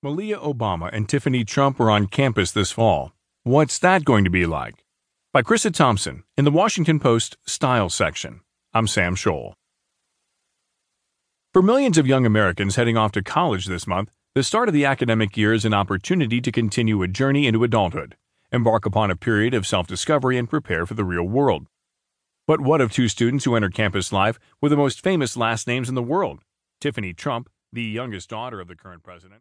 Malia Obama and Tiffany Trump are on campus this fall. What's that going to be like? By Krissah Thompson in the Washington Post Style section. I'm Sam Scholl. For millions of young Americans heading off to college this month, the start of the academic year is an opportunity to continue a journey into adulthood, embark upon a period of self discovery, and prepare for the real world. But what of two students who enter campus life with the most famous last names in the world? Tiffany Trump, the youngest daughter of the current president.